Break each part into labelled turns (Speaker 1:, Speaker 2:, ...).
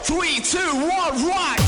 Speaker 1: three, two, one, rock.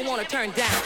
Speaker 2: You want to turn down.